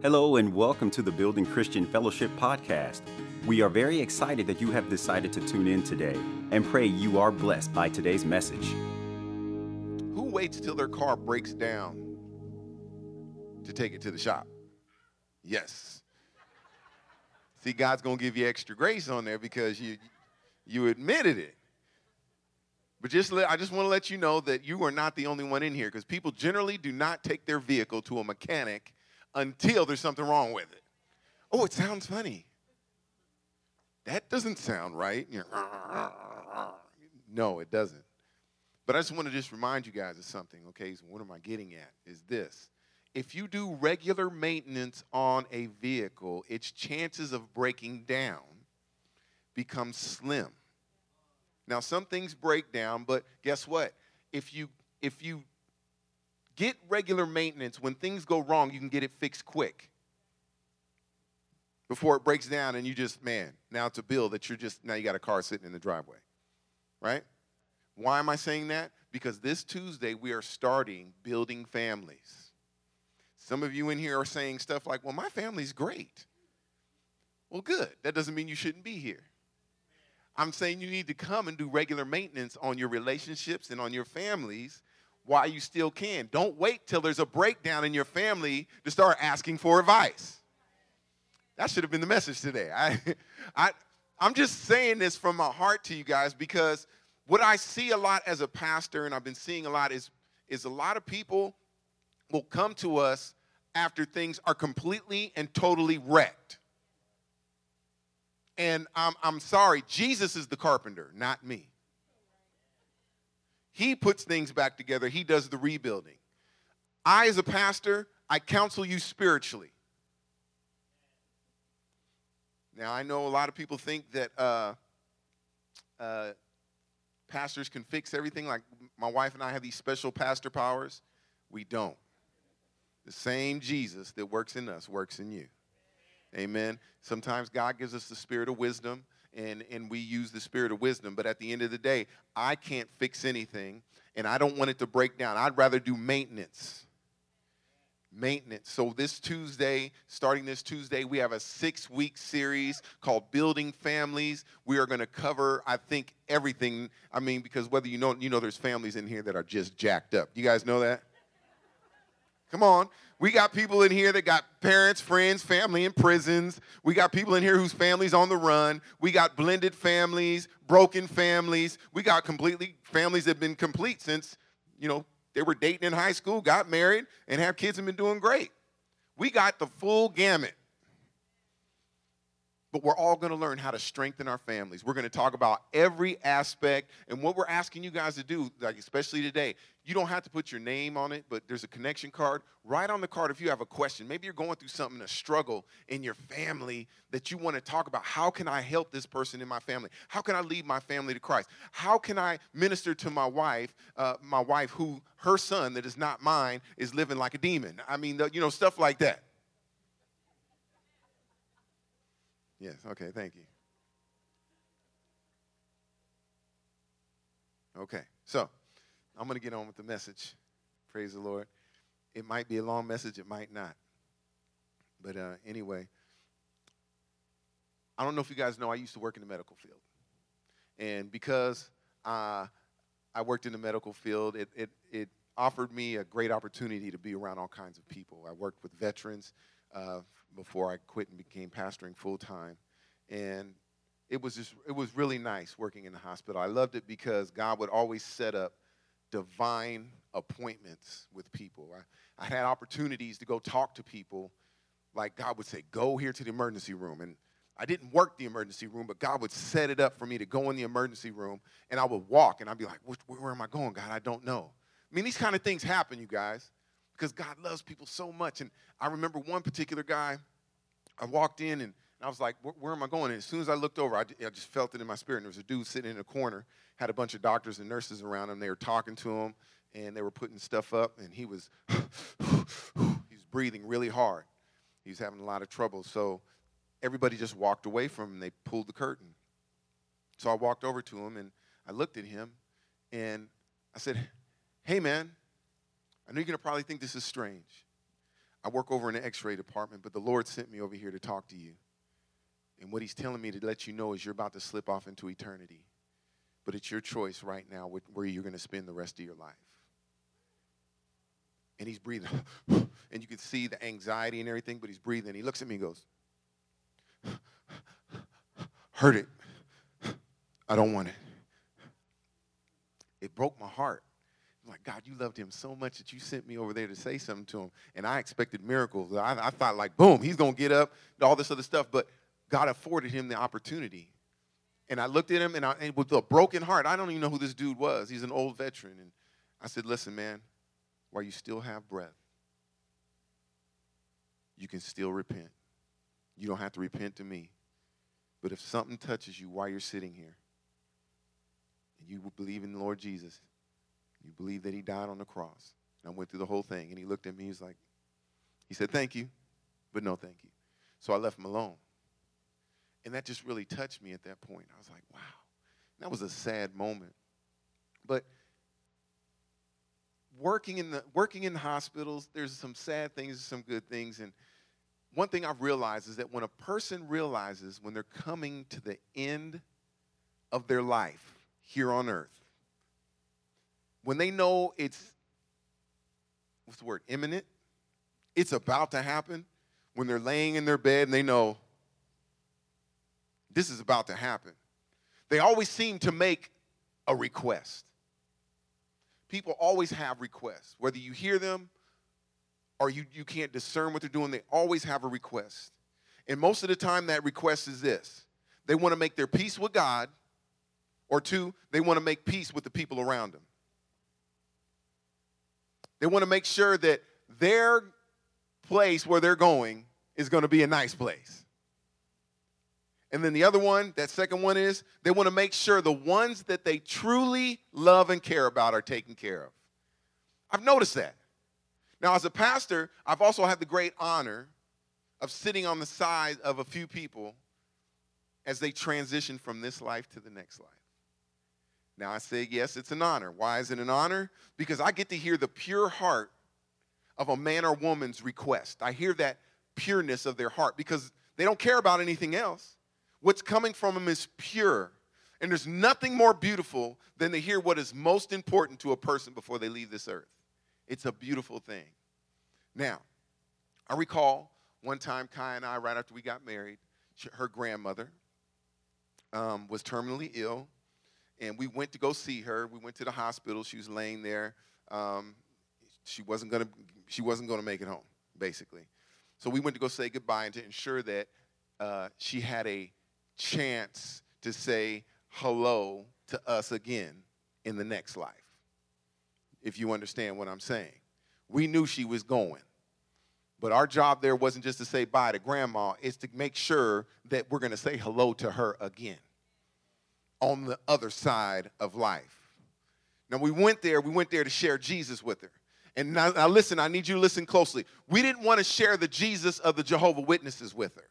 Hello, and welcome to the Building Christian Fellowship podcast. We are very excited that you have decided to tune in today and pray you are blessed by today's message. Who waits till their car breaks down to take it to the shop? Yes. See, God's going to give you extra grace on there because you you admitted it. But just let, I just want to let you know that you are not the only one in here because people generally do not take their vehicle to a mechanic until there's something wrong with it. Oh, it sounds funny. That doesn't sound right. No, it doesn't. But I just want to just remind you guys of something, okay? So what am I getting at? Is this. If you do regular maintenance on a vehicle, its chances of breaking down become slim. Now, some things break down, but guess what? If you if you Get regular maintenance. When things go wrong, you can get it fixed quick before it breaks down and you just, man, now it's a bill that you're just, now you got a car sitting in the driveway, right? Why am I saying that? Because this Tuesday we are starting building families. Some of you in here are saying stuff like, well, my family's great. Well, good. That doesn't mean you shouldn't be here. I'm saying you need to come and do regular maintenance on your relationships and on your families while you still can. Don't wait till there's a breakdown in your family to start asking for advice. That should have been the message today. I, I, I'm just saying this from my heart to you guys because what I see a lot as a pastor, and I've been seeing a lot, is, is a lot of people will come to us after things are completely and totally wrecked. And I'm, I'm sorry, Jesus is the carpenter, not me. He puts things back together, He does the rebuilding. I, as a pastor, I counsel you spiritually. Now, I know a lot of people think that uh, uh, pastors can fix everything. Like my wife and I have these special pastor powers. We don't. The same Jesus that works in us works in you. Amen. Sometimes God gives us the spirit of wisdom and, and we use the spirit of wisdom. But at the end of the day, I can't fix anything, and I don't want it to break down. I'd rather do maintenance. Maintenance. So, this Tuesday, starting this Tuesday, we have a six week series called Building Families. We are going to cover, I think, everything. I mean, because whether you know, you know, there's families in here that are just jacked up. You guys know that? Come on. We got people in here that got parents, friends, family in prisons. We got people in here whose families on the run. We got blended families, broken families. We got completely families that have been complete since, you know, they were dating in high school, got married, and have kids and been doing great. We got the full gamut. But we're all going to learn how to strengthen our families. We're going to talk about every aspect and what we're asking you guys to do, like especially today. You don't have to put your name on it, but there's a connection card. Write on the card if you have a question. Maybe you're going through something, a struggle in your family that you want to talk about. How can I help this person in my family? How can I lead my family to Christ? How can I minister to my wife, uh, my wife who her son that is not mine is living like a demon? I mean, you know, stuff like that. Yes, okay, thank you. Okay, so I'm going to get on with the message. Praise the Lord. It might be a long message, it might not. But uh, anyway, I don't know if you guys know, I used to work in the medical field. And because uh, I worked in the medical field, it, it, it offered me a great opportunity to be around all kinds of people. I worked with veterans uh, before I quit and became pastoring full time. And it was just it was really nice working in the hospital. I loved it because God would always set up divine appointments with people. I, I had opportunities to go talk to people, like God would say, "Go here to the emergency room," and I didn't work the emergency room, but God would set it up for me to go in the emergency room, and I would walk, and I'd be like, "Where, where am I going, God? I don't know." I mean, these kind of things happen, you guys, because God loves people so much. And I remember one particular guy. I walked in and and I was like, where, am I going? And as soon as I looked over, I, I, just felt it in my spirit. And there was a dude sitting in a corner, had a bunch of doctors and nurses around him. They were talking to him, and they were putting stuff up, and he was, he was breathing really hard. He was having a lot of trouble. So everybody just walked away from him. They pulled the curtain. So I walked over to him, and I looked at him, and I said, hey, man, I know you're going to probably think this is strange. I work over in the x ray department, but the Lord sent me over here to talk to you. And what He's telling me to let you know is you're about to slip off into eternity. But it's your choice right now where you're going to spend the rest of your life. And he's breathing. and you can see the anxiety and everything, but he's breathing. He looks at me and goes, Hurt it. I don't want it. It broke my heart. Like, God, you loved him so much that you sent me over there to say something to him. And I expected miracles. I, I thought, like, boom, he's going to get up, all this other stuff. But God afforded him the opportunity. And I looked at him and, I, and with a broken heart, I don't even know who this dude was. He's an old veteran. And I said, listen, man, while you still have breath, you can still repent. You don't have to repent to me. But if something touches you while you're sitting here, and you believe in the Lord Jesus, you believe that he died on the cross. And I went through the whole thing, and he looked at me, he was like, he said, thank you, but no thank you. So I left him alone. And that just really touched me at that point. I was like, wow. That was a sad moment. But working in the working in the hospitals, there's some sad things, some good things. And one thing I've realized is that when a person realizes when they're coming to the end of their life here on earth, when they know it's what's the word, imminent, it's about to happen, when they're laying in their bed and they know this is about to happen, they always seem to make a request. People always have requests, whether you hear them or you, you can't discern what they're doing, they always have a request. And most of the time, that request is this they want to make their peace with God, or two, they want to make peace with the people around them. They want to make sure that their place where they're going is going to be a nice place. And then the other one, that second one is they want to make sure the ones that they truly love and care about are taken care of. I've noticed that. Now, as a pastor, I've also had the great honor of sitting on the side of a few people as they transition from this life to the next life. Now, I say, yes, it's an honor. Why is it an honor? Because I get to hear the pure heart of a man or woman's request. I hear that pureness of their heart because they don't care about anything else. What's coming from them is pure. And there's nothing more beautiful than to hear what is most important to a person before they leave this earth. It's a beautiful thing. Now, I recall one time Kai and I, right after we got married, her grandmother um, was terminally ill, and we went to go see her. We went to the hospital. She was laying there. Um, she wasn't gonna. She wasn't gonna make it home, basically. So we went to go say goodbye and to ensure that uh, she had a chance to say hello to us again in the next life if you understand what I'm saying. We knew she was going. But our job there wasn't just to say bye to grandma, it's to make sure that we're going to say hello to her again on the other side of life. Now, we went there, we went there to share Jesus with her. And now, now listen, I need you to listen closely. We didn't want to share the Jesus of the Jehovah Witnesses with her,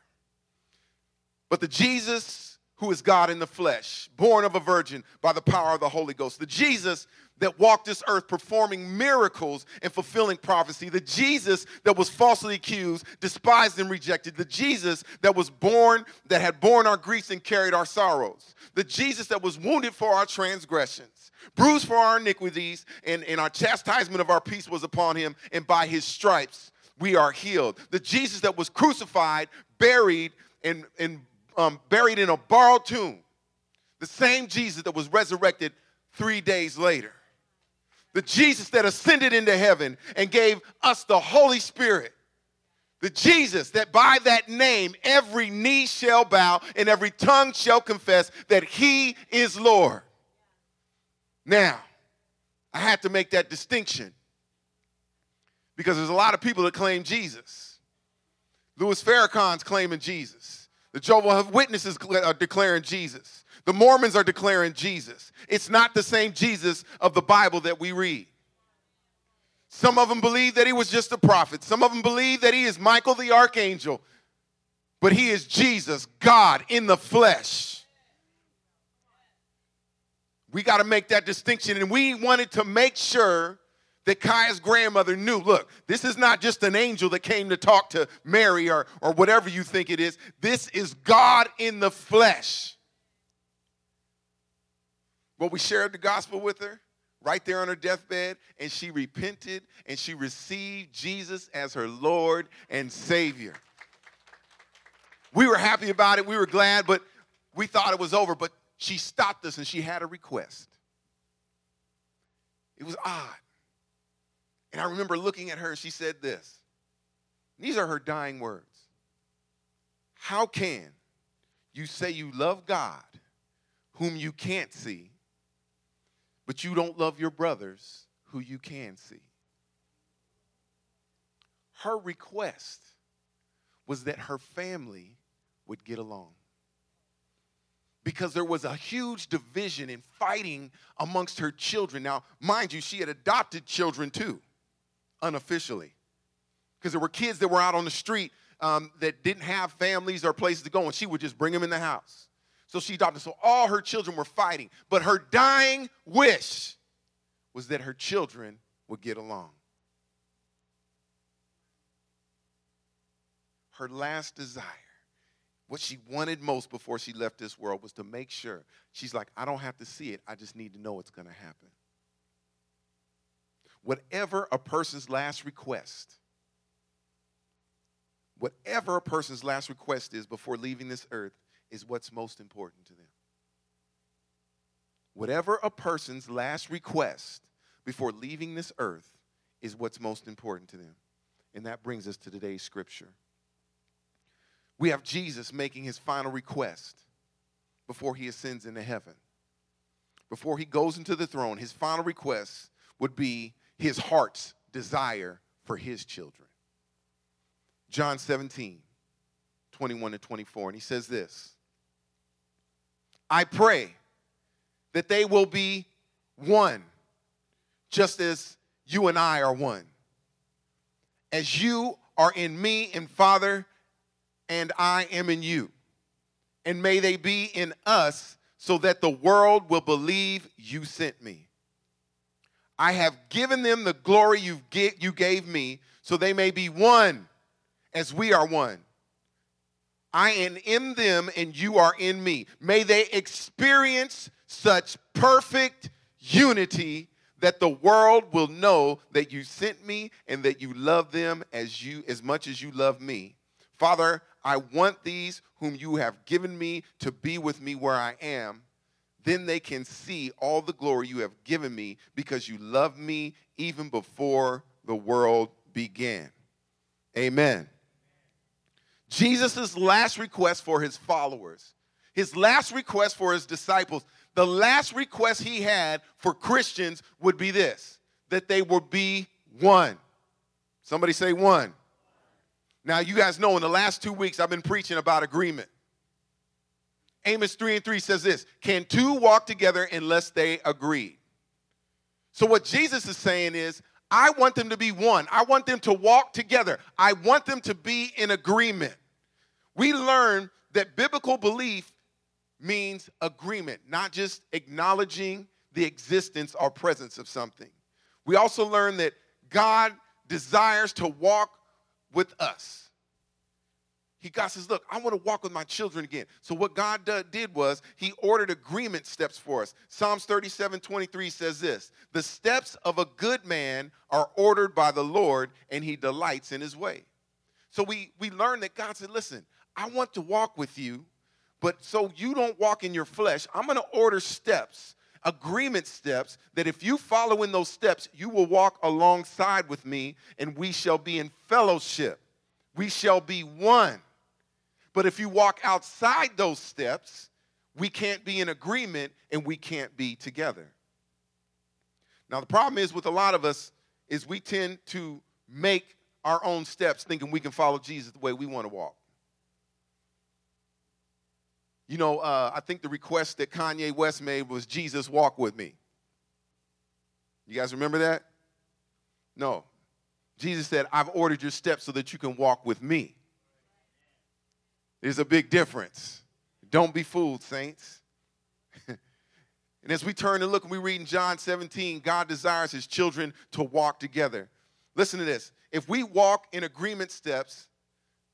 but the Jesus who is God in the flesh, born of a virgin by the power of the Holy Ghost. The Jesus that walked this earth performing miracles and fulfilling prophecy. The Jesus that was falsely accused, despised, and rejected. The Jesus that was born, that had borne our griefs and carried our sorrows. The Jesus that was wounded for our transgressions, bruised for our iniquities, and, and our chastisement of our peace was upon him, and by his stripes we are healed. The Jesus that was crucified, buried, and, and um, buried in a borrowed tomb. The same Jesus that was resurrected three days later. The Jesus that ascended into heaven and gave us the Holy Spirit. The Jesus that by that name every knee shall bow and every tongue shall confess that he is Lord. Now, I had to make that distinction because there's a lot of people that claim Jesus. Louis Farrakhan's claiming Jesus. The Jehovah's Witnesses are declaring Jesus. The Mormons are declaring Jesus. It's not the same Jesus of the Bible that we read. Some of them believe that he was just a prophet. Some of them believe that he is Michael the archangel. But he is Jesus, God in the flesh. We got to make that distinction. And we wanted to make sure that Kaya's grandmother knew look, this is not just an angel that came to talk to Mary or, or whatever you think it is. This is God in the flesh. Well, we shared the gospel with her right there on her deathbed, and she repented and she received Jesus as her Lord and Savior. We were happy about it, we were glad, but we thought it was over. But she stopped us and she had a request. It was odd. And I remember looking at her, she said this. These are her dying words. How can you say you love God, whom you can't see, but you don't love your brothers who you can see? Her request was that her family would get along because there was a huge division and fighting amongst her children. Now, mind you, she had adopted children too, unofficially, because there were kids that were out on the street um, that didn't have families or places to go, and she would just bring them in the house. So she adopted. So all her children were fighting, but her dying wish was that her children would get along. Her last desire what she wanted most before she left this world was to make sure. She's like, I don't have to see it, I just need to know it's going to happen. Whatever a person's last request, whatever a person's last request is before leaving this earth, is what's most important to them. Whatever a person's last request before leaving this earth is what's most important to them. And that brings us to today's scripture we have Jesus making his final request before he ascends into heaven. Before he goes into the throne, his final request would be his heart's desire for his children. John 17, 21 to 24. And he says this I pray that they will be one, just as you and I are one. As you are in me and Father, and I am in you. And may they be in us so that the world will believe you sent me. I have given them the glory you you gave me so they may be one as we are one. I am in them and you are in me. May they experience such perfect unity that the world will know that you sent me and that you love them as you as much as you love me. Father, I want these whom you have given me to be with me where I am. Then they can see all the glory you have given me because you loved me even before the world began. Amen. Jesus' last request for his followers, his last request for his disciples, the last request he had for Christians would be this that they would be one. Somebody say one. Now, you guys know in the last two weeks, I've been preaching about agreement. Amos 3 and 3 says this Can two walk together unless they agree? So, what Jesus is saying is, I want them to be one. I want them to walk together. I want them to be in agreement. We learn that biblical belief means agreement, not just acknowledging the existence or presence of something. We also learn that God desires to walk with us. He God says, Look, I want to walk with my children again. So, what God did was He ordered agreement steps for us. Psalms 37 23 says this The steps of a good man are ordered by the Lord, and He delights in His way. So, we, we learn that God said, Listen, I want to walk with you, but so you don't walk in your flesh, I'm going to order steps agreement steps that if you follow in those steps, you will walk alongside with me and we shall be in fellowship. We shall be one. But if you walk outside those steps, we can't be in agreement and we can't be together. Now, the problem is with a lot of us is we tend to make our own steps thinking we can follow Jesus the way we want to walk. You know, uh, I think the request that Kanye West made was Jesus walk with me. You guys remember that? No. Jesus said, I've ordered your steps so that you can walk with me. There's a big difference. Don't be fooled, saints. And as we turn and look and we read in John 17, God desires his children to walk together. Listen to this. If we walk in agreement steps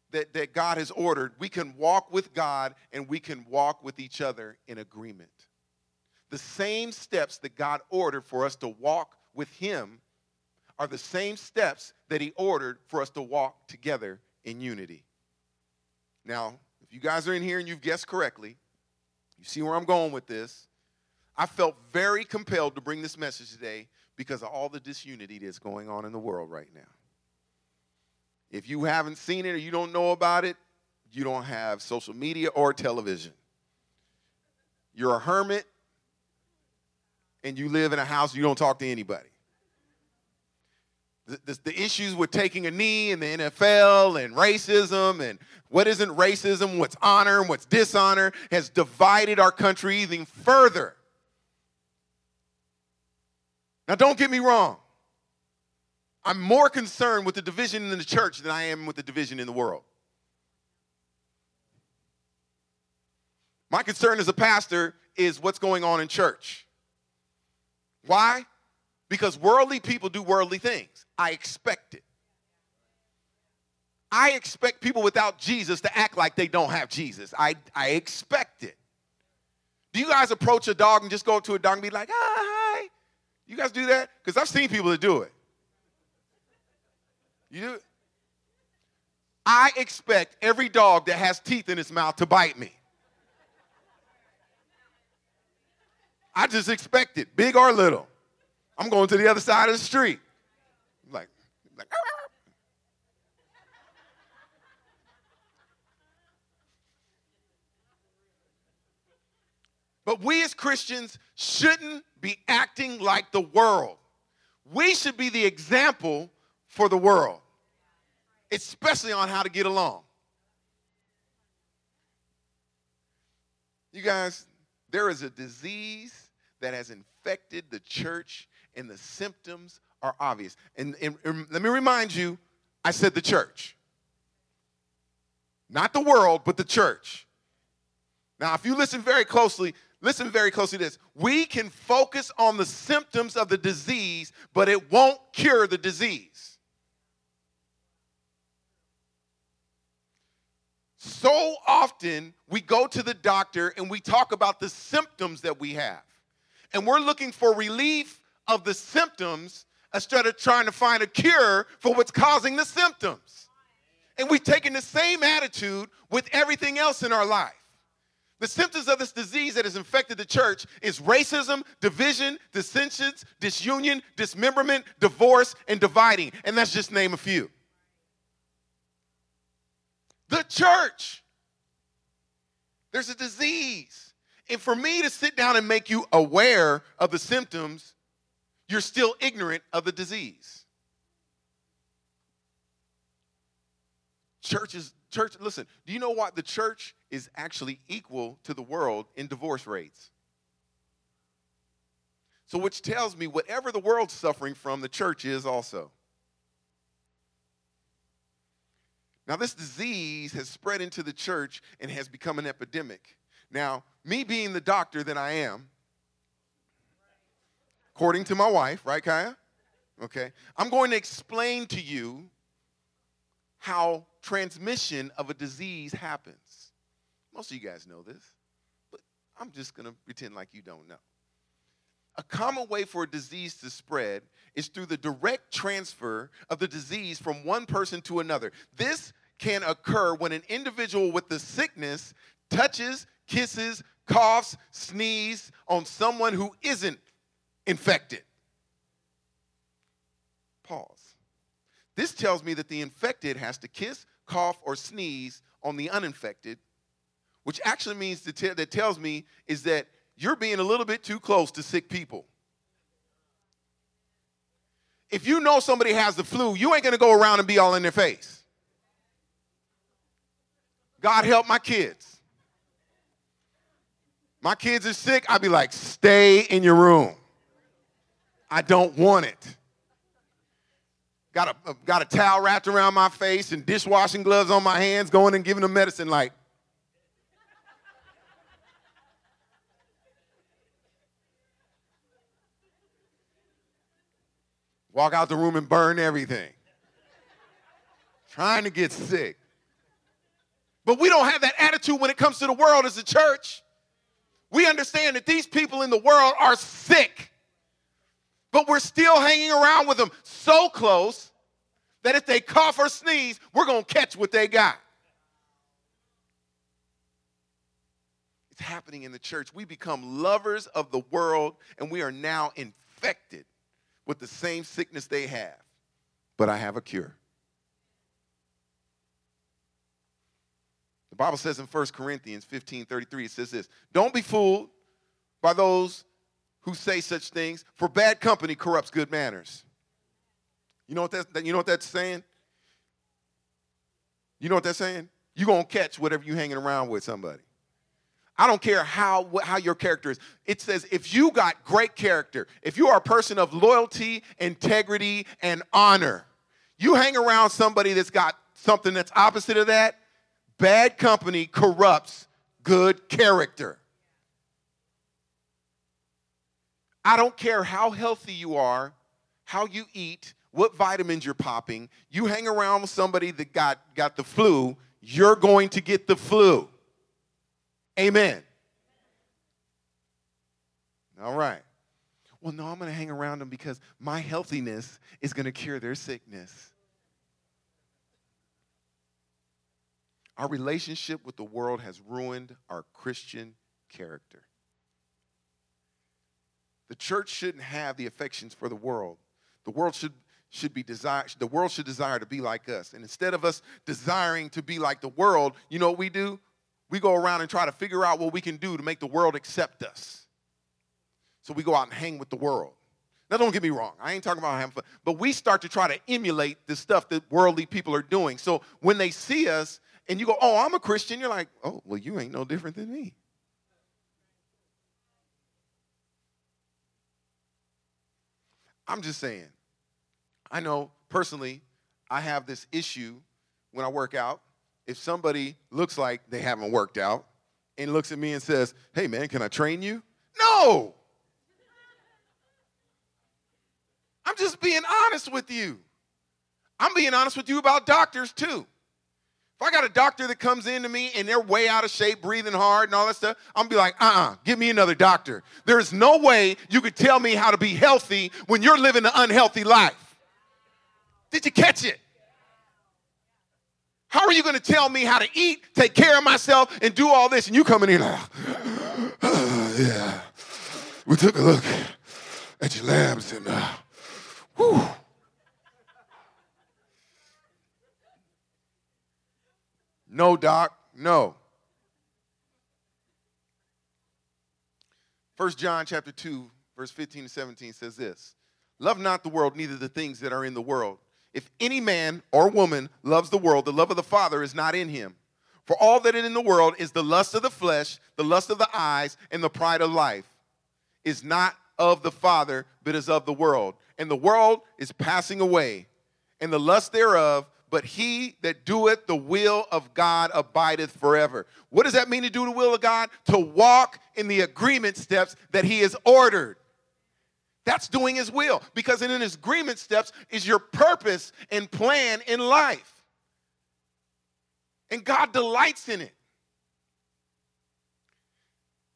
that, that God has ordered, we can walk with God and we can walk with each other in agreement. The same steps that God ordered for us to walk with him are the same steps that he ordered for us to walk together in unity. Now, if you guys are in here and you've guessed correctly, you see where I'm going with this. I felt very compelled to bring this message today because of all the disunity that's going on in the world right now. If you haven't seen it or you don't know about it, you don't have social media or television. You're a hermit and you live in a house, you don't talk to anybody. The, the, issues with taking a knee in the NFL and racism and what isn't racism, what's honor and what's dishonor has divided our country even further. Now, don't get me wrong. I'm more concerned with the division in the church than I am with the division in the world. My concern as a pastor is what's going on in church. Why? Because worldly people do worldly things. I expect it. I expect people without Jesus to act like they don't have Jesus. I, I expect it. Do you guys approach a dog and just go up to a dog and be like, ah, hi? You guys do that? Because I've seen people that do it. You do it? I expect every dog that has teeth in its mouth to bite me. I just expect it, big or little. I'm going to the other side of the street. Like, like ah. But we as Christians shouldn't be acting like the world. We should be the example for the world, especially on how to get along. You guys, there is a disease that has infected the church, and the symptoms are obvious. And, and, and let me remind you I said the church, not the world, but the church. Now, if you listen very closely, listen very closely to this. We can focus on the symptoms of the disease, but it won't cure the disease. So often we go to the doctor and we talk about the symptoms that we have. And we're looking for relief of the symptoms instead of trying to find a cure for what's causing the symptoms. And we've taken the same attitude with everything else in our life. The symptoms of this disease that has infected the church is racism, division, dissensions, disunion, dismemberment, divorce, and dividing. And that's just name a few. The church. There's a disease. And for me to sit down and make you aware of the symptoms, you're still ignorant of the disease. Churches, church, listen, do you know what? The church is actually equal to the world in divorce rates. So, which tells me whatever the world's suffering from, the church is also. Now, this disease has spread into the church and has become an epidemic. Now, me being the doctor that I am, according to my wife, right, Kaya? Okay, I'm going to explain to you how transmission of a disease happens. Most of you guys know this, but I'm just going to pretend like you don't know. A common way for a disease to spread is through the direct transfer of the disease from one person to another. This can occur when an individual with the sickness touches, kisses, coughs, sneezes on someone who isn't infected. Pause. This tells me that the infected has to kiss, cough, or sneeze on the uninfected, which actually means that, t- that tells me is that you're being a little bit too close to sick people. If you know somebody has the flu, you ain't gonna go around and be all in their face. God help my kids. My kids are sick, I'd be like, stay in your room. I don't want it. Got a, got a towel wrapped around my face and dishwashing gloves on my hands, going and giving them medicine like, walk out the room and burn everything. Trying to get sick. But we don't have that attitude when it comes to the world as a church. We understand that these people in the world are sick but we're still hanging around with them so close that if they cough or sneeze, we're going to catch what they got. It's happening in the church. We become lovers of the world, and we are now infected with the same sickness they have. But I have a cure. The Bible says in 1 Corinthians 15 33, it says this Don't be fooled by those who say such things, for bad company corrupts good manners. You know what that's, you know what that's saying? You know what that's saying? You're going to catch whatever you're hanging around with somebody. I don't care how, how your character is. It says if you got great character, if you are a person of loyalty, integrity, and honor, you hang around somebody that's got something that's opposite of that, bad company corrupts good character. I don't care how healthy you are, how you eat, what vitamins you're popping. You hang around with somebody that got, got the flu, you're going to get the flu. Amen. All right. Well, no, I'm going to hang around them because my healthiness is going to cure their sickness. Our relationship with the world has ruined our Christian character. The church shouldn't have the affections for the world. The world should should be desire the world should desire to be like us. And instead of us desiring to be like the world, you know what we do? We go around and try to figure out what we can do to make the world accept us. So we go out and hang with the world. Now, don't get me wrong. I ain't talking about having fun. But we start to try to emulate the stuff that worldly people are doing. So when they see us and you go, oh, I'm a Christian, you're like, oh, well, you ain't no different than me. I'm just saying, I know personally, I have this issue when I work out. If somebody looks like they haven't worked out and looks at me and says, hey man, can I train you? No! I'm just being honest with you. I'm being honest with you about doctors too. I got a doctor that comes into me and they're way out of shape, breathing hard and all that stuff, I'm gonna be like, uh uh-uh, uh, give me another doctor. There is no way you could tell me how to be healthy when you're living an unhealthy life. Did you catch it? How are you gonna tell me how to eat, take care of myself, and do all this? And you come in here like, yeah. We took a look at your labs and, uh, whew. No, doc, no. First John chapter 2, verse 15 to 17 says this Love not the world, neither the things that are in the world. If any man or woman loves the world, the love of the Father is not in him. For all that is in the world is the lust of the flesh, the lust of the eyes, and the pride of life, is not of the Father, but is of the world. And the world is passing away, and the lust thereof, but he that doeth the will of God abideth forever. What does that mean to do the will of God? To walk in the agreement steps that he has ordered. That's doing his will because in his agreement steps is your purpose and plan in life. And God delights in it.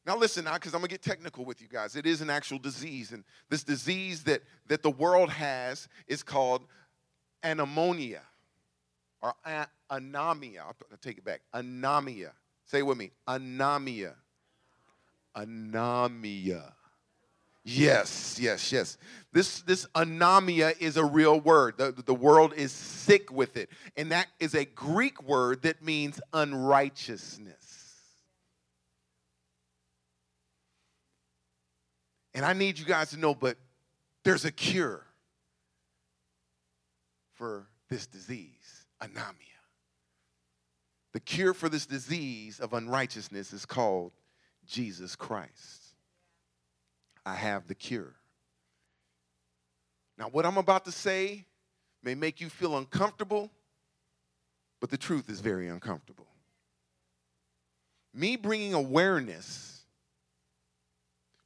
Now listen now, because I'm gonna get technical with you guys. It is an actual disease, and this disease that, that the world has is called anomia or anomia. I'll, take it back. Anomia. Say it with me. Anomia. Anomia. Yes, yes, yes. This, this anomia is a real word. The, the world is sick with it. And that is a Greek word that means unrighteousness. And I need you guys to know, but there's a cure for this disease anomia. The cure for this disease of unrighteousness is called Jesus Christ. I have the cure. Now, what I'm about to say may make you feel uncomfortable, but the truth is very uncomfortable. Me bringing awareness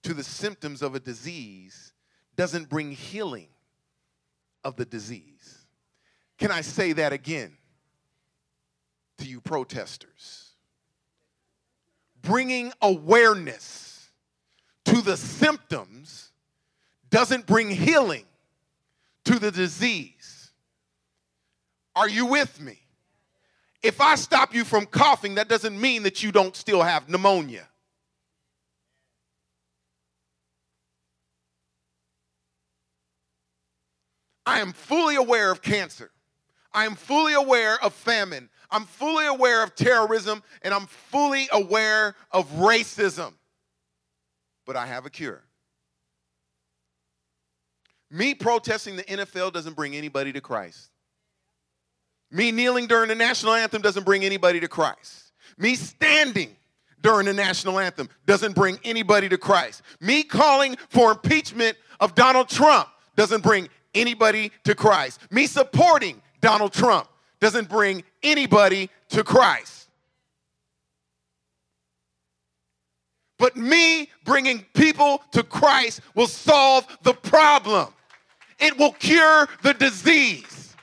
to the symptoms of a disease doesn't bring healing. of the disease. Can I say that again to you protesters? Bringing awareness to the symptoms doesn't bring healing to the disease. Are you with me? If I stop you from coughing, that doesn't mean that you don't still have pneumonia. I am fully aware of cancer. I am fully aware of famine. I'm fully aware of terrorism, and I'm fully aware of racism. But I have a cure. Me protesting the NFL doesn't bring anybody to Christ. Me kneeling during the national anthem doesn't bring anybody to Christ. Me standing during the national anthem doesn't bring anybody to Christ. Me calling for impeachment of Donald Trump doesn't bring anybody to Christ. Me supporting Donald Trump doesn't bring anybody to Christ. But me bringing people to Christ will solve the problem. It will cure the disease.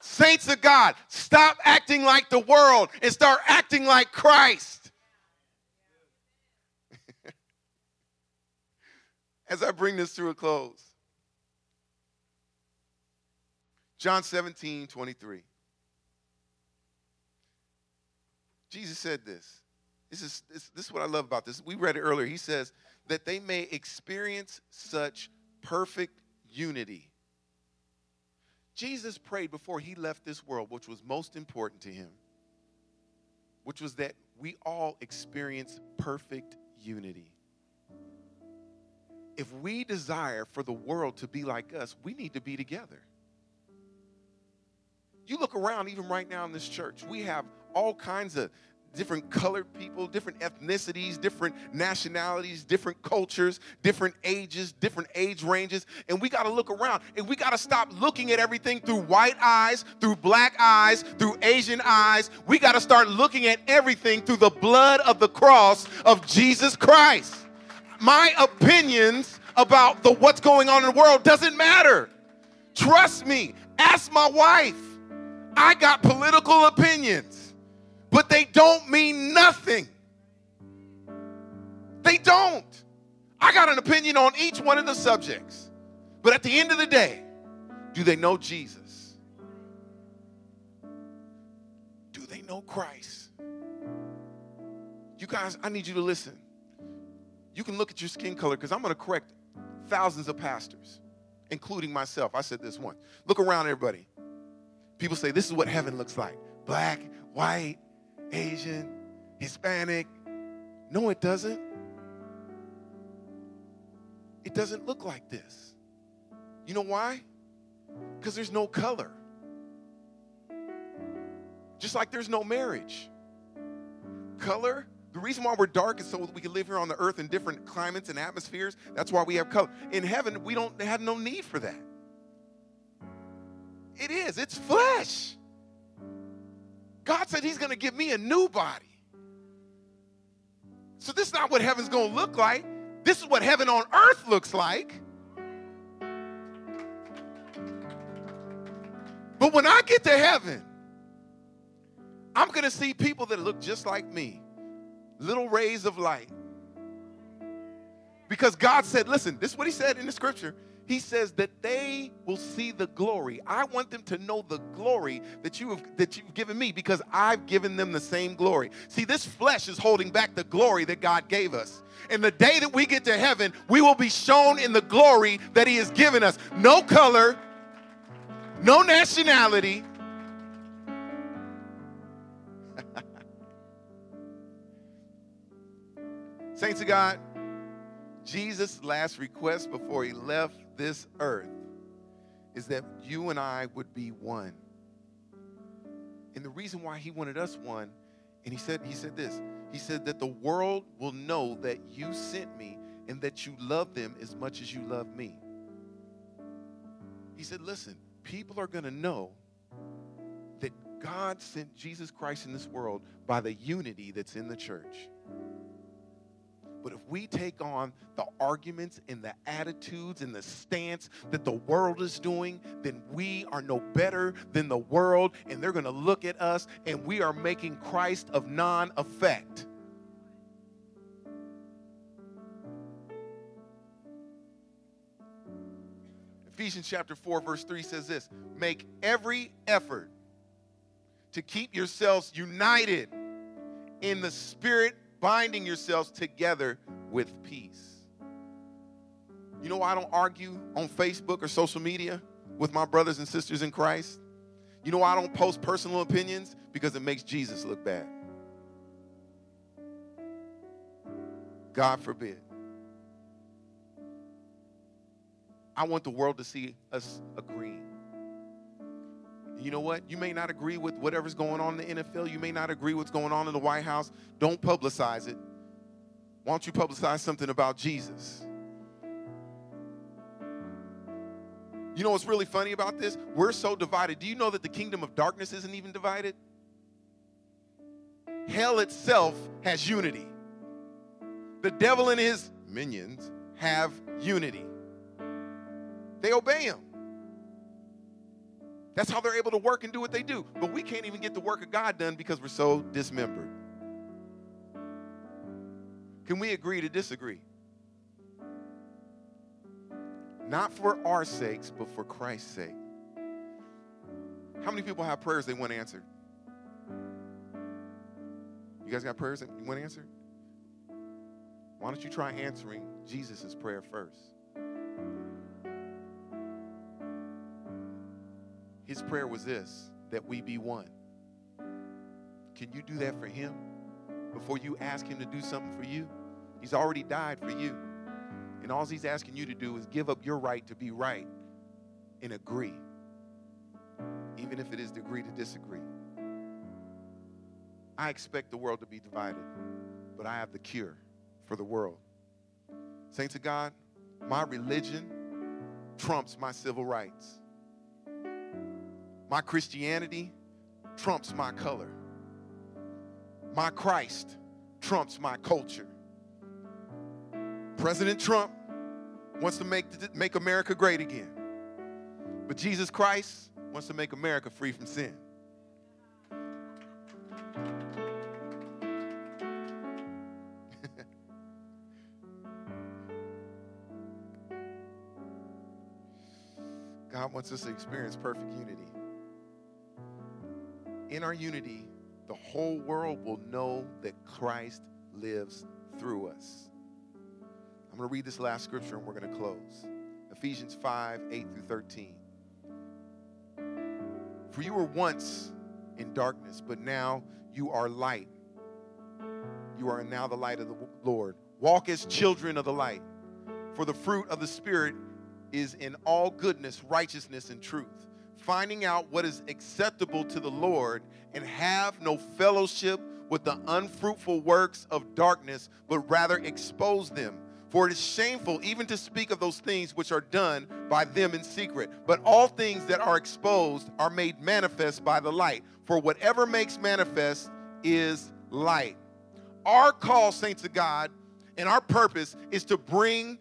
Saints of God, stop acting like the world and start acting like Christ. As I bring this to a close, John 17, 23. Jesus said this. This is, this, this is what I love about this. We read it earlier. He says, that they may experience such perfect unity. Jesus prayed before he left this world, which was most important to him, which was that we all experience perfect unity. If we desire for the world to be like us, we need to be together. You look around, even right now in this church, we have all kinds of different colored people, different ethnicities, different nationalities, different cultures, different ages, different age ranges. And we got to look around and we got to stop looking at everything through white eyes, through black eyes, through Asian eyes. We got to start looking at everything through the blood of the cross of Jesus Christ. My opinions about the what's going on in the world doesn't matter. Trust me. Ask my wife. I got political opinions, but they don't mean nothing. They don't. I got an opinion on each one of the subjects. But at the end of the day, do they know Jesus? Do they know Christ? You guys, I need you to listen. You can look at your skin color because I'm going to correct thousands of pastors, including myself. I said this once. Look around, everybody. People say this is what heaven looks like black, white, Asian, Hispanic. No, it doesn't. It doesn't look like this. You know why? Because there's no color. Just like there's no marriage. Color, the reason why we're dark is so we can live here on the earth in different climates and atmospheres. That's why we have color. In heaven, we don't have no need for that. It is, it's flesh. God said He's going to give me a new body. So, this is not what heaven's going to look like. This is what heaven on earth looks like. But when I get to heaven, I'm going to see people that look just like me little rays of light. Because God said, listen, this is what He said in the scripture he says that they will see the glory. I want them to know the glory that you have that you've given me because I've given them the same glory. See, this flesh is holding back the glory that God gave us. And the day that we get to heaven, we will be shown in the glory that he has given us. No color, no nationality. Saints of God, Jesus' last request before he left this earth is that you and I would be one. And the reason why he wanted us one, and he said, he said this. He said that the world will know that you sent me and that you love them as much as you love me. He said, listen, people are going to know that God sent Jesus Christ in this world by the unity that's in the church. But if we take on the arguments and the attitudes and the stance that the world is doing, then we are no better than the world, and they're going to look at us, and we are making Christ of non effect. Ephesians chapter 4, verse 3 says this Make every effort to keep yourselves united in the Spirit, binding yourselves together with peace. You know why I don't argue on Facebook or social media with my brothers and sisters in Christ? You know why I don't post personal opinions? Because it makes Jesus look bad. God forbid. I want the world to see us agreeing. You know what? You may not agree with whatever's going on in the NFL. You may not agree with what's going on in the White House. Don't publicize it. Why don't you publicize something about Jesus? You know what's really funny about this? We're so divided. Do you know that the kingdom of darkness isn't even divided? Hell itself has unity. The devil and his minions have unity. They obey him. That's how they're able to work and do what they do. But we can't even get the work of God done because we're so dismembered. Can we agree to disagree? Not for our sakes, but for Christ's sake. How many people have prayers they want answered? You guys got prayers that you want answered? Why don't you try answering Jesus' prayer first? Prayer was this that we be one. Can you do that for him before you ask him to do something for you? He's already died for you. And all he's asking you to do is give up your right to be right and agree, even if it is to agree to disagree. I expect the world to be divided, but I have the cure for the world. Saints of God, my religion trumps my civil rights. My Christianity trumps my color. My Christ trumps my culture. President Trump wants to make, make America great again. But Jesus Christ wants to make America free from sin. God wants us to experience perfect unity in our unity, the whole world will know that Christ lives through us. I'm going to read this last scripture and we're going to close. Ephesians 5 8 through 13. For you were once in darkness, but now you are light. You are now the light of the Lord. Walk as children of the light. For the fruit of the Spirit is in all goodness, righteousness, and truth finding out what is acceptable to the Lord, and have no fellowship with the unfruitful works of darkness, but rather expose them. For it is shameful even to speak of those things which are done by them in secret. But all things that are exposed are made manifest by the light. For whatever makes manifest is light. Our call, saints of God, and our purpose is to bring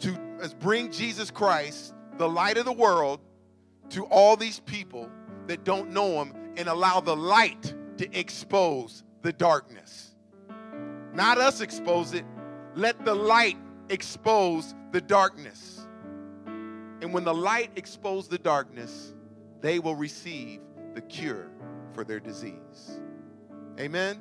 to bring Jesus Christ, the light of the world, to all these people that don't know him and allow the light to expose the darkness. Not us expose it, let the light expose the darkness. And when the light exposes the darkness, they will receive the cure for their disease. Amen.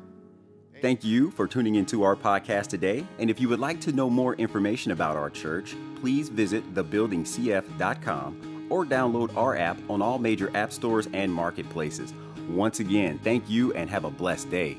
Thank you for tuning into our podcast today. And if you would like to know more information about our church, please visit thebuildingcf.com or download our app on all major app stores and marketplaces. Once again, thank you and have a blessed day.